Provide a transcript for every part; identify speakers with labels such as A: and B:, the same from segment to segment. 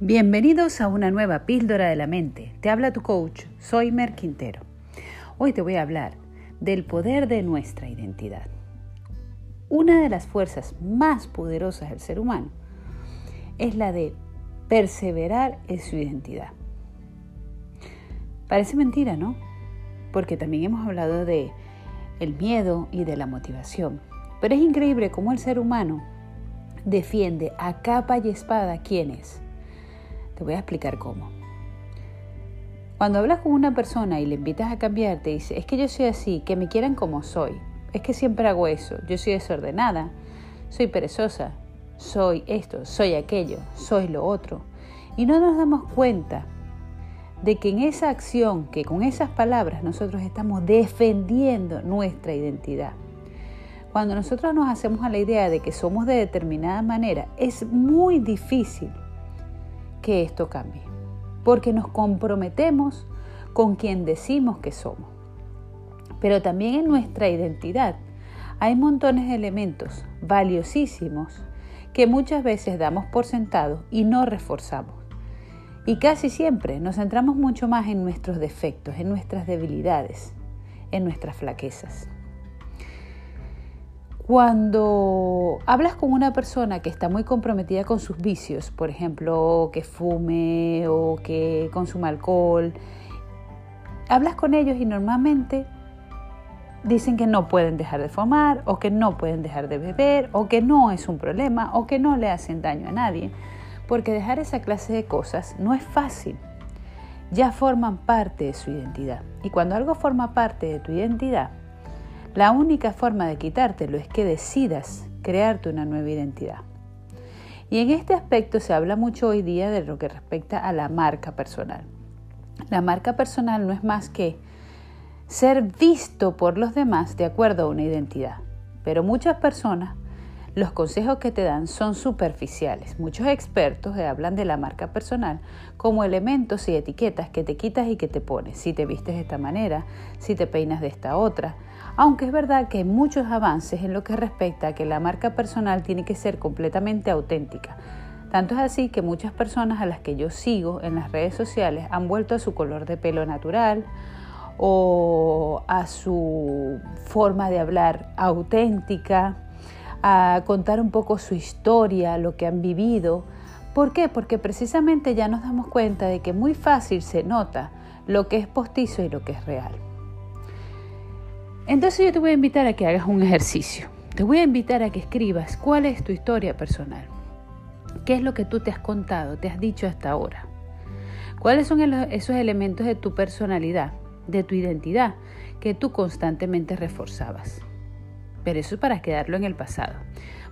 A: Bienvenidos a una nueva píldora de la mente. Te habla tu coach, soy Mer Quintero. Hoy te voy a hablar del poder de nuestra identidad. Una de las fuerzas más poderosas del ser humano es la de perseverar en su identidad. Parece mentira, ¿no? Porque también hemos hablado de el miedo y de la motivación. Pero es increíble cómo el ser humano defiende a capa y espada quién es te voy a explicar cómo. Cuando hablas con una persona y le invitas a cambiar, te dice, es que yo soy así, que me quieran como soy. Es que siempre hago eso. Yo soy desordenada, soy perezosa, soy esto, soy aquello, soy lo otro. Y no nos damos cuenta de que en esa acción, que con esas palabras nosotros estamos defendiendo nuestra identidad. Cuando nosotros nos hacemos a la idea de que somos de determinada manera, es muy difícil que esto cambie, porque nos comprometemos con quien decimos que somos. Pero también en nuestra identidad hay montones de elementos valiosísimos que muchas veces damos por sentado y no reforzamos. Y casi siempre nos centramos mucho más en nuestros defectos, en nuestras debilidades, en nuestras flaquezas. Cuando hablas con una persona que está muy comprometida con sus vicios, por ejemplo, que fume o que consuma alcohol, hablas con ellos y normalmente dicen que no pueden dejar de fumar o que no pueden dejar de beber o que no es un problema o que no le hacen daño a nadie, porque dejar esa clase de cosas no es fácil. Ya forman parte de su identidad. Y cuando algo forma parte de tu identidad, la única forma de quitártelo es que decidas crearte una nueva identidad. Y en este aspecto se habla mucho hoy día de lo que respecta a la marca personal. La marca personal no es más que ser visto por los demás de acuerdo a una identidad. Pero muchas personas, los consejos que te dan son superficiales. Muchos expertos hablan de la marca personal como elementos y etiquetas que te quitas y que te pones. Si te vistes de esta manera, si te peinas de esta otra, aunque es verdad que hay muchos avances en lo que respecta a que la marca personal tiene que ser completamente auténtica. Tanto es así que muchas personas a las que yo sigo en las redes sociales han vuelto a su color de pelo natural o a su forma de hablar auténtica, a contar un poco su historia, lo que han vivido. ¿Por qué? Porque precisamente ya nos damos cuenta de que muy fácil se nota lo que es postizo y lo que es real. Entonces yo te voy a invitar a que hagas un ejercicio. Te voy a invitar a que escribas cuál es tu historia personal. ¿Qué es lo que tú te has contado, te has dicho hasta ahora? ¿Cuáles son esos elementos de tu personalidad, de tu identidad, que tú constantemente reforzabas? Pero eso es para quedarlo en el pasado.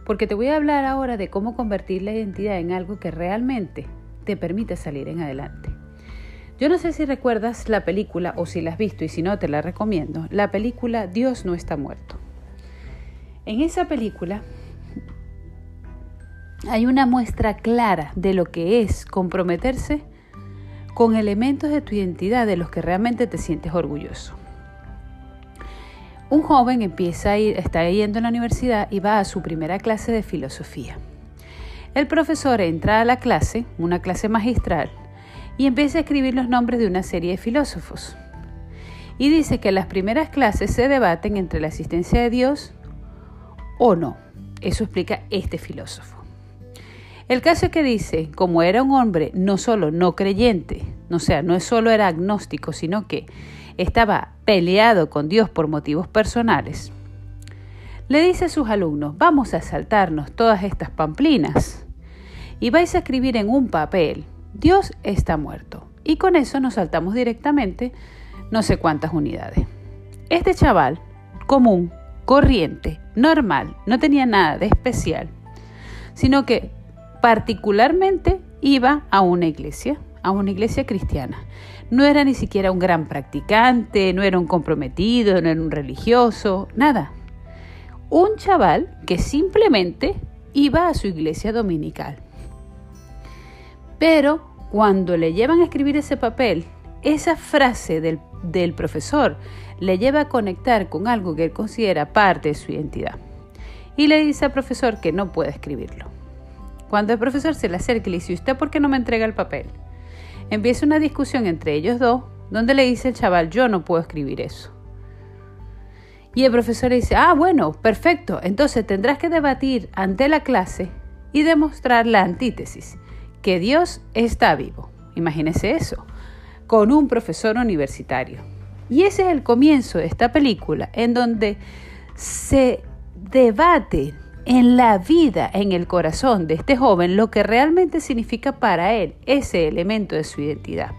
A: Porque te voy a hablar ahora de cómo convertir la identidad en algo que realmente te permite salir en adelante. Yo no sé si recuerdas la película o si la has visto y si no te la recomiendo, la película Dios no está muerto. En esa película hay una muestra clara de lo que es comprometerse con elementos de tu identidad de los que realmente te sientes orgulloso. Un joven empieza a ir, está yendo a la universidad y va a su primera clase de filosofía. El profesor entra a la clase, una clase magistral, y empieza a escribir los nombres de una serie de filósofos. Y dice que las primeras clases se debaten entre la existencia de Dios o no. Eso explica este filósofo. El caso es que dice, como era un hombre no solo no creyente, o sea, no solo era agnóstico, sino que estaba peleado con Dios por motivos personales, le dice a sus alumnos, vamos a saltarnos todas estas pamplinas y vais a escribir en un papel Dios está muerto. Y con eso nos saltamos directamente no sé cuántas unidades. Este chaval, común, corriente, normal, no tenía nada de especial, sino que particularmente iba a una iglesia, a una iglesia cristiana. No era ni siquiera un gran practicante, no era un comprometido, no era un religioso, nada. Un chaval que simplemente iba a su iglesia dominical. Pero cuando le llevan a escribir ese papel, esa frase del, del profesor le lleva a conectar con algo que él considera parte de su identidad. Y le dice al profesor que no puede escribirlo. cuando el profesor se le acerca y le dice, ¿usted por qué no me entrega el papel? Empieza una discusión entre ellos dos, donde le dice el chaval, yo no puedo escribir eso. Y el profesor le dice, ah, bueno, perfecto, entonces tendrás que debatir ante la clase y demostrar la antítesis, que Dios está vivo. Imagínese eso, con un profesor universitario. Y ese es el comienzo de esta película, en donde se debate en la vida, en el corazón de este joven, lo que realmente significa para él ese elemento de su identidad.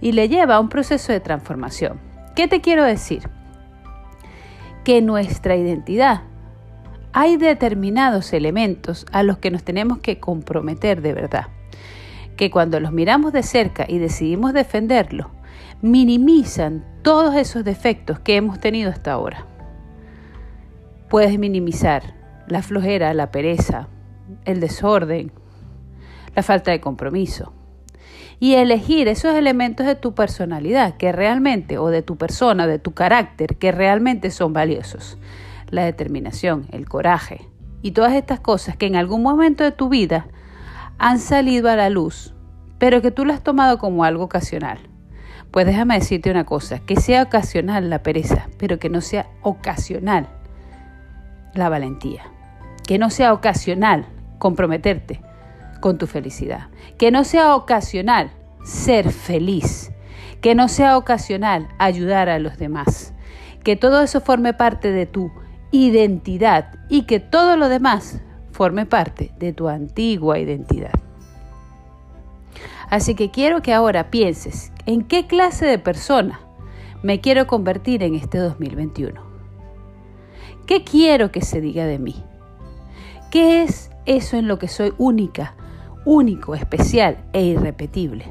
A: Y le lleva a un proceso de transformación. ¿Qué te quiero decir? Que nuestra identidad hay determinados elementos a los que nos tenemos que comprometer de verdad. Que cuando los miramos de cerca y decidimos defenderlos, minimizan todos esos defectos que hemos tenido hasta ahora. Puedes minimizar la flojera, la pereza, el desorden, la falta de compromiso. Y elegir esos elementos de tu personalidad que realmente, o de tu persona, de tu carácter, que realmente son valiosos. La determinación, el coraje y todas estas cosas que en algún momento de tu vida han salido a la luz, pero que tú las has tomado como algo ocasional. Pues déjame decirte una cosa, que sea ocasional la pereza, pero que no sea ocasional la valentía. Que no sea ocasional comprometerte con tu felicidad, que no sea ocasional ser feliz, que no sea ocasional ayudar a los demás, que todo eso forme parte de tu identidad y que todo lo demás forme parte de tu antigua identidad. Así que quiero que ahora pienses en qué clase de persona me quiero convertir en este 2021. ¿Qué quiero que se diga de mí? ¿Qué es eso en lo que soy única, único, especial e irrepetible?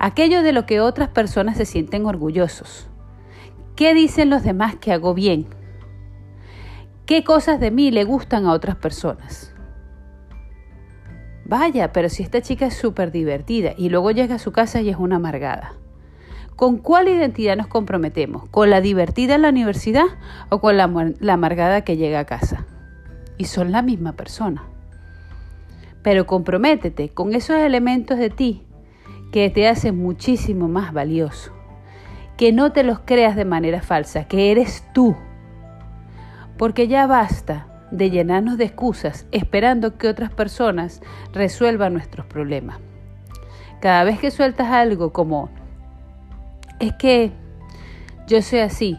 A: Aquello de lo que otras personas se sienten orgullosos. ¿Qué dicen los demás que hago bien? ¿Qué cosas de mí le gustan a otras personas? Vaya, pero si esta chica es súper divertida y luego llega a su casa y es una amargada. ¿Con cuál identidad nos comprometemos? ¿Con la divertida en la universidad o con la, amargada que llega a casa? y son la misma persona. Pero comprométete con esos elementos de ti que te hacen muchísimo más valioso. Que no te los creas de manera falsa, que eres tú. Porque ya basta de llenarnos de excusas esperando que otras personas resuelvan nuestros problemas. Cada vez que sueltas algo como, es que yo soy así,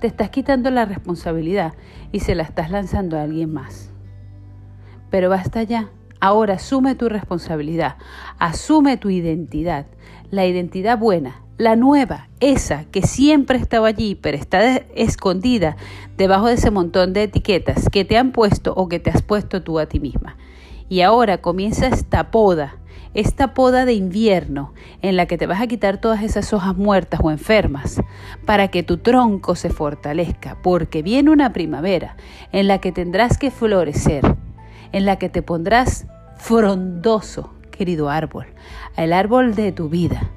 A: te estás quitando la responsabilidad y se la estás lanzando a alguien más. Pero basta ya. Ahora asume tu responsabilidad, asume tu identidad, la identidad buena, la nueva, esa que siempre estaba allí, pero está escondida debajo de ese montón de etiquetas que te han puesto o que te has puesto tú a ti misma. Y ahora comienza esta poda esta poda de invierno en la que te vas a quitar todas esas hojas muertas o enfermas para que tu tronco se fortalezca, porque viene una primavera en la que tendrás que florecer, en la que te pondrás frondoso, querido árbol, el árbol de tu vida,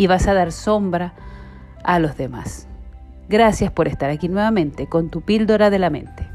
A: y vas a dar sombra a los demás. Gracias por estar aquí nuevamente con tu píldora de la mente.